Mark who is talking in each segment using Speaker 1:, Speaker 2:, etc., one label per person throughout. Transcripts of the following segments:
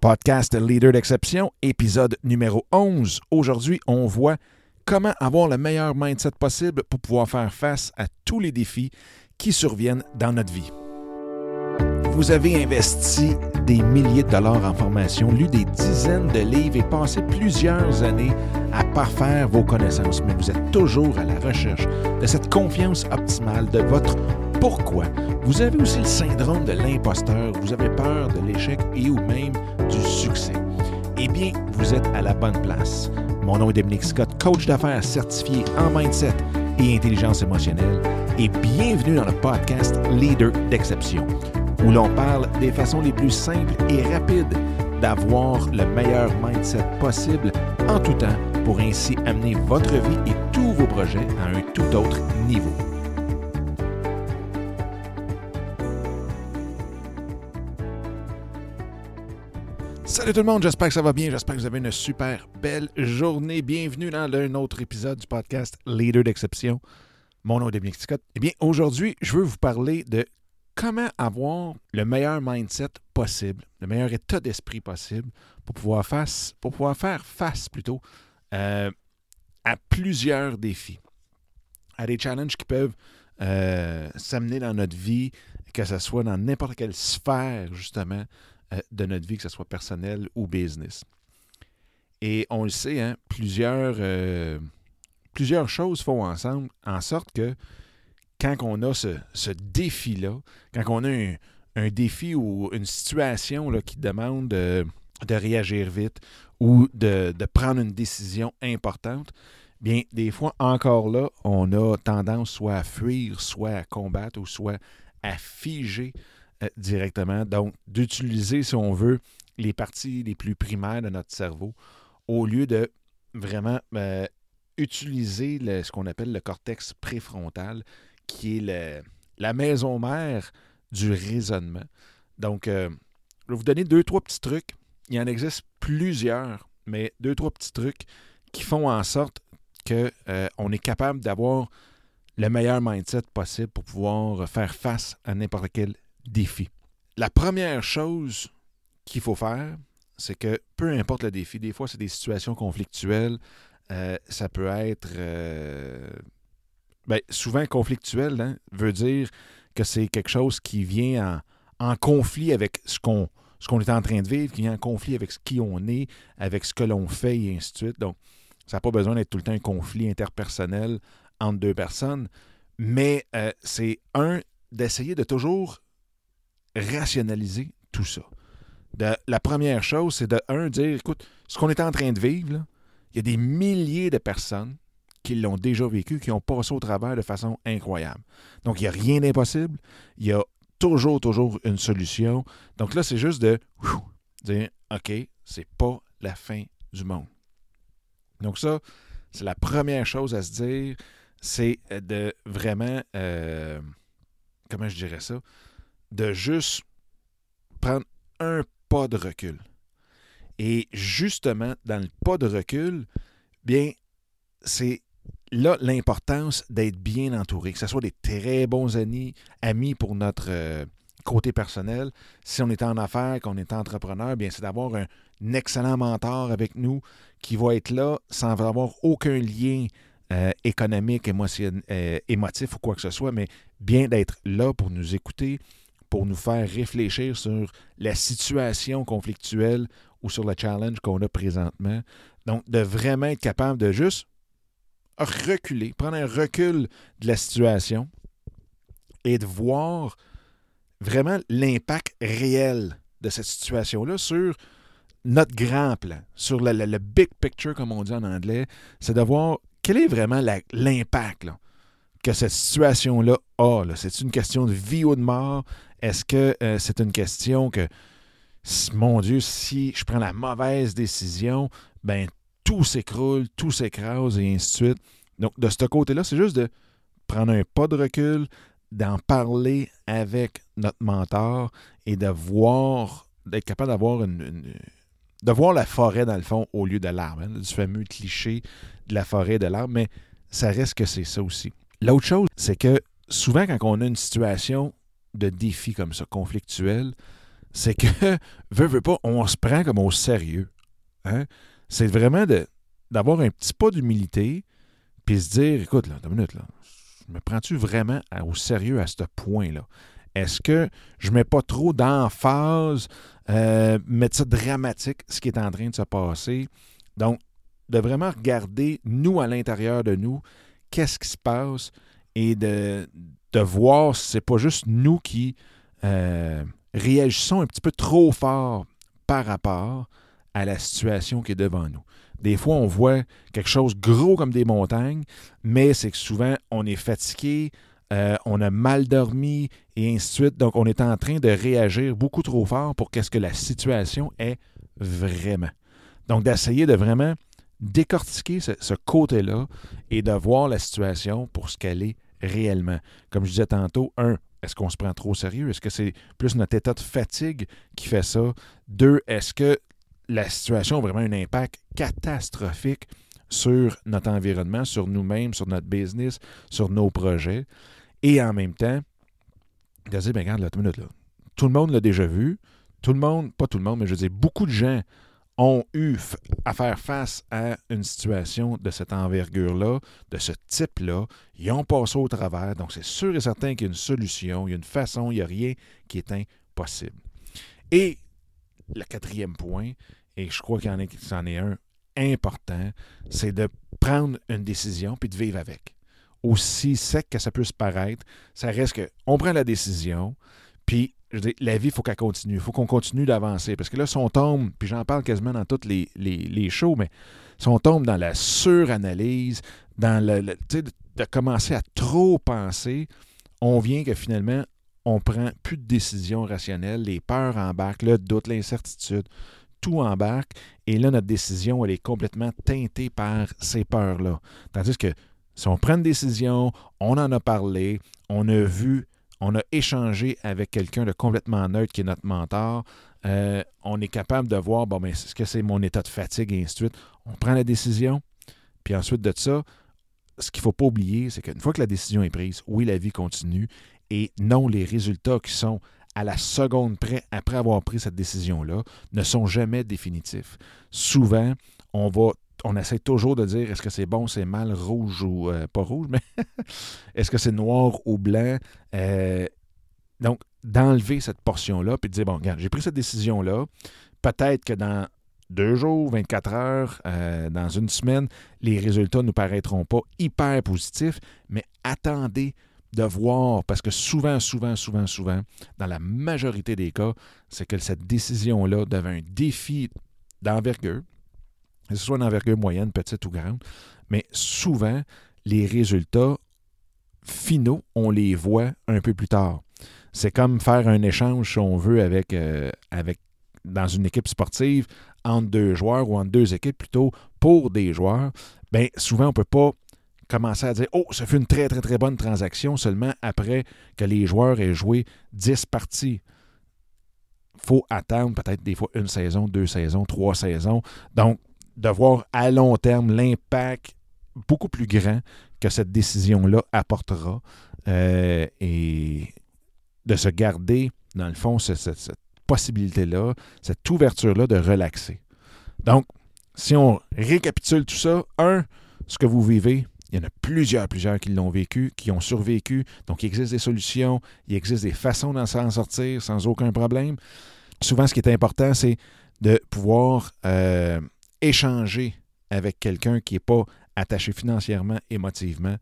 Speaker 1: Podcast Leader d'exception, épisode numéro 11. Aujourd'hui, on voit comment avoir le meilleur mindset possible pour pouvoir faire face à tous les défis qui surviennent dans notre vie. Vous avez investi des milliers de dollars en formation, lu des dizaines de livres et passé plusieurs années à parfaire vos connaissances, mais vous êtes toujours à la recherche de cette confiance optimale de votre pourquoi? Vous avez aussi le syndrome de l'imposteur, vous avez peur de l'échec et ou même du succès. Eh bien, vous êtes à la bonne place. Mon nom est Dominique Scott, coach d'affaires certifié en mindset et intelligence émotionnelle, et bienvenue dans le podcast Leader d'exception, où l'on parle des façons les plus simples et rapides d'avoir le meilleur mindset possible en tout temps pour ainsi amener votre vie et tous vos projets à un tout autre niveau. Salut tout le monde, j'espère que ça va bien, j'espère que vous avez une super belle journée. Bienvenue dans un autre épisode du podcast Leader d'exception. Mon nom est Dominique Scott. Eh bien, aujourd'hui, je veux vous parler de comment avoir le meilleur mindset possible, le meilleur état d'esprit possible pour pouvoir, face, pour pouvoir faire face plutôt euh, à plusieurs défis, à des challenges qui peuvent euh, s'amener dans notre vie, que ce soit dans n'importe quelle sphère justement de notre vie, que ce soit personnel ou business. Et on le sait, hein, plusieurs, euh, plusieurs choses font ensemble en sorte que quand on a ce, ce défi-là, quand on a un, défi ou une situation là, qui demande de, de réagir vite ou de, de, prendre une décision importante, bien, des fois, encore là, on a tendance soit à fuir, soit à combattre ou soit à figer euh, directement. Donc, d'utiliser, si on veut, les parties les plus primaires de notre cerveau au lieu de vraiment euh, utiliser ce qu'on appelle le cortex préfrontal, qui est la maison mère du raisonnement. Donc, euh, je vais vous donner deux, trois petits trucs. Il en existe plusieurs, mais deux, trois petits trucs qui font en sorte qu'on euh, est capable d'avoir le meilleur mindset possible pour pouvoir faire face à n'importe quel défi. La première chose qu'il faut faire, c'est que peu importe le défi, des fois c'est des situations conflictuelles, euh, ça peut être euh, ben, souvent conflictuel, hein, veut dire que c'est quelque chose qui vient en, conflit avec ce qu'on ce qu'on est en train de vivre, qui vient en conflit avec ce qui on est, avec ce que l'on fait et ainsi de suite. Donc, ça n'a pas besoin d'être tout le temps un conflit interpersonnel entre deux personnes, mais euh, c'est un d'essayer de toujours rationaliser tout ça. La première chose, c'est de, un, dire, écoute, ce qu'on est en train de vivre, il y a des milliers de personnes qui l'ont déjà vécu, qui ont passé au travers de façon incroyable. Donc, il n'y a rien d'impossible. Il y a toujours, toujours une solution. Donc là, c'est juste de dire, OK, c'est pas la fin du monde. Donc ça, c'est la première chose à se dire, c'est de vraiment, euh, comment je dirais ça, de juste prendre un pas de recul. Et justement, dans le pas de recul, bien, c'est là l'importance d'être bien entouré, que ce soit des très bons amis, amis pour notre euh, côté personnel. Si on est en affaires, qu'on est entrepreneur, bien, c'est d'avoir un, excellent mentor avec nous qui va être là sans avoir aucun lien euh, économique, euh, émotif ou quoi que ce soit, mais bien d'être là pour nous écouter, pour nous faire réfléchir sur la situation conflictuelle ou sur le challenge qu'on a présentement. Donc, de vraiment être capable de juste reculer, prendre un recul de la situation et de voir vraiment l'impact réel de cette situation-là sur notre grand plan, sur le, le, big picture, comme on dit en anglais, c'est de voir quel est vraiment l'impact que cette situation-là a. C'est une question de vie ou de mort. Est-ce que euh, c'est une question que, mon Dieu, si je prends la mauvaise décision, ben tout s'écroule, tout s'écrase et ainsi de suite. Donc, de ce côté-là, c'est juste de prendre un pas de recul, d'en parler avec notre mentor et de voir, d'être capable d'avoir une, de voir la forêt dans le fond au lieu de l'arbre, hein, du fameux cliché de la forêt de l'arbre, mais ça reste que c'est ça aussi. L'autre chose, c'est que souvent quand on a une situation de défi comme ça, conflictuel, c'est que, veut, veut pas, on se prend comme au sérieux. Hein? C'est vraiment d'avoir un petit pas d'humilité, puis se dire, écoute, là, deux minutes, là, me prends-tu vraiment au sérieux à ce point-là? Est-ce que je mets pas trop d'emphase, euh, mettre ça dramatique, ce qui est en train de se passer? Donc, de vraiment regarder, nous, à l'intérieur de nous, qu'est-ce qui se passe et de, voir si c'est pas juste nous qui euh, réagissons un petit peu trop fort par rapport à la situation qui est devant nous. Des fois, on voit quelque chose gros comme des montagnes, mais c'est que souvent, on est fatigué, euh, on a mal dormi et ainsi de suite. Donc, on est en train de réagir beaucoup trop fort pour qu'est-ce que la situation est vraiment. Donc, d'essayer de vraiment décortiquer ce, côté-là et de voir la situation pour ce qu'elle est réellement. Comme je disais tantôt, un, est-ce qu'on se prend trop au sérieux? Est-ce que c'est plus notre état de fatigue qui fait ça? Deux, est-ce que la situation a vraiment un impact catastrophique sur notre environnement, sur nous-mêmes, sur notre business, sur nos projets? Et en même temps, de dire, bien, regarde, là, minute, là. tout le monde l'a déjà vu. Tout le monde, pas tout le monde, mais je veux dire, beaucoup de gens ont eu à faire face à une situation de cette envergure-là, de ce type-là. Ils ont passé au travers. Donc, c'est sûr et certain qu'il y a une solution, il y a une façon, il n'y a rien qui est impossible. Et le quatrième point, et je crois qu'il y en, est un important, c'est de prendre une décision puis de vivre avec. Aussi sec que ça peut se paraître, ça reste qu'on prend la décision, puis la vie, il faut qu'elle continue. Il faut qu'on continue d'avancer. Parce que là, si on tombe, puis j'en parle quasiment dans toutes les, les, shows, mais si on tombe dans la suranalyse, dans le, de commencer à trop penser, on vient que finalement, on prend plus de décisions rationnelles, les peurs embarquent, le doute, l'incertitude, tout embarque, et là, notre décision, elle est complètement teintée par ces peurs-là. Tandis que si on prend une décision, on en a parlé, on a vu on a échangé avec quelqu'un de complètement neutre qui est notre mentor. Euh, on est capable de voir, bon, mais est-ce que c'est mon état de fatigue et ainsi de suite. On prend la décision, puis ensuite de ça, ce qu'il ne faut pas oublier, c'est qu'une fois que la décision est prise, oui, la vie continue, et non, les résultats qui sont à la seconde près après avoir pris cette décision-là ne sont jamais définitifs. Souvent, on va on essaie toujours de dire est-ce que c'est bon, c'est mal, rouge ou euh, pas rouge, mais est-ce que c'est noir ou blanc. Euh, donc, d'enlever cette portion-là, puis de dire, bon, regarde, j'ai pris cette décision-là. Peut-être que dans deux jours, 24 heures, euh, dans une semaine, les résultats ne nous paraîtront pas hyper positifs, mais attendez de voir, parce que souvent, souvent, souvent, souvent, dans la majorité des cas, c'est que cette décision-là devient un défi d'envergure, que ce soit d'envergure moyenne, petite ou grande, mais souvent, les résultats finaux, on les voit un peu plus tard. C'est comme faire un échange, si on veut, avec, euh, avec dans une équipe sportive, entre deux joueurs ou entre deux équipes plutôt, pour des joueurs. Bien, souvent, on ne peut pas commencer à dire Oh, ça fait une très, très, très bonne transaction seulement après que les joueurs aient joué 10 parties. Il faut attendre peut-être des fois une saison, deux saisons, trois saisons. Donc, de voir à long terme l'impact beaucoup plus grand que cette décision-là apportera euh, et de se garder, dans le fond, cette, possibilité-là, cette ouverture-là de relaxer. Donc, si on récapitule tout ça, un, ce que vous vivez, il y en a plusieurs, plusieurs qui l'ont vécu, qui ont survécu. Donc, il existe des solutions, il existe des façons d'en sortir sans aucun problème. Souvent, ce qui est important, c'est de pouvoir euh, échanger avec quelqu'un qui n'est pas attaché financièrement, émotivement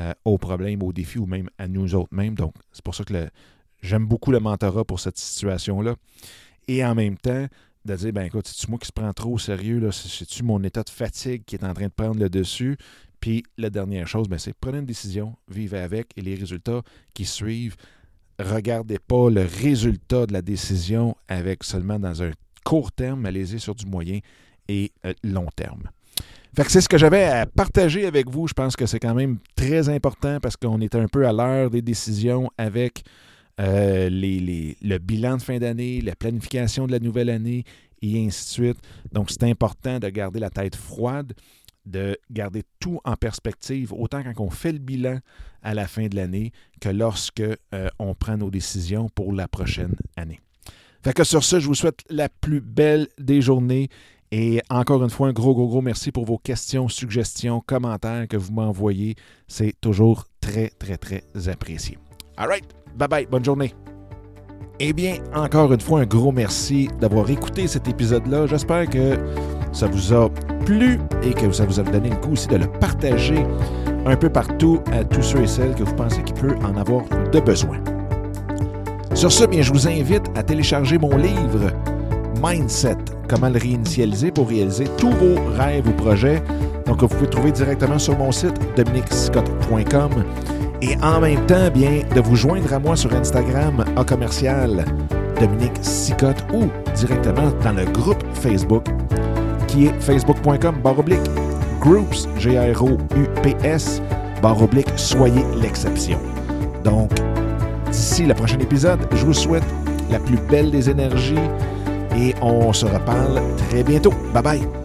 Speaker 1: euh, aux problèmes, aux défis ou même à nous autres mêmes. Donc, c'est pour ça que j'aime beaucoup le mentorat pour cette situation-là. Et en même temps, de dire, ben écoute, c'est-tu moi qui se prend trop au sérieux, c'est-tu mon état de fatigue qui est en train de prendre le dessus? Puis la dernière chose, ben, c'est prenez une décision, vivez avec et les résultats qui suivent. Regardez pas le résultat de la décision avec seulement dans un court terme, allez-y sur du moyen et euh, long terme. C'est ce que j'avais à partager avec vous. Je pense que c'est quand même très important parce qu'on est un peu à l'heure des décisions avec euh, le bilan de fin d'année, la planification de la nouvelle année et ainsi de suite. Donc, c'est important de garder la tête froide, de garder tout en perspective, autant quand on fait le bilan à la fin de l'année que lorsque euh, on prend nos décisions pour la prochaine année. Fait que sur ce, je vous souhaite la plus belle des journées. Et encore une fois, un gros, gros, gros merci pour vos questions, suggestions, commentaires que vous m'envoyez. C'est toujours très, très, très apprécié. All right. Bye bye. Bonne journée. Eh bien, encore une fois, un gros merci d'avoir écouté cet épisode-là. J'espère que ça vous a plu et que ça vous a donné le coup aussi de le partager un peu partout à tous ceux et celles que vous pensez qu'il peut en avoir de besoin. Sur ce, bien, je vous invite à télécharger mon livre Mindset, comment le réinitialiser pour réaliser tous vos rêves ou projets. Donc, vous pouvez le trouver directement sur mon site dominicscott.com et en même temps, bien, de vous joindre à moi sur Instagram à commercial Dominique Sicotte ou directement dans le groupe Facebook qui est facebook.com baroblique groups, G-R-O-U-P-S, baroblique soyez l'exception. Donc, d'ici le prochain épisode, je vous souhaite la plus belle des énergies et on se reparle très bientôt. Bye bye!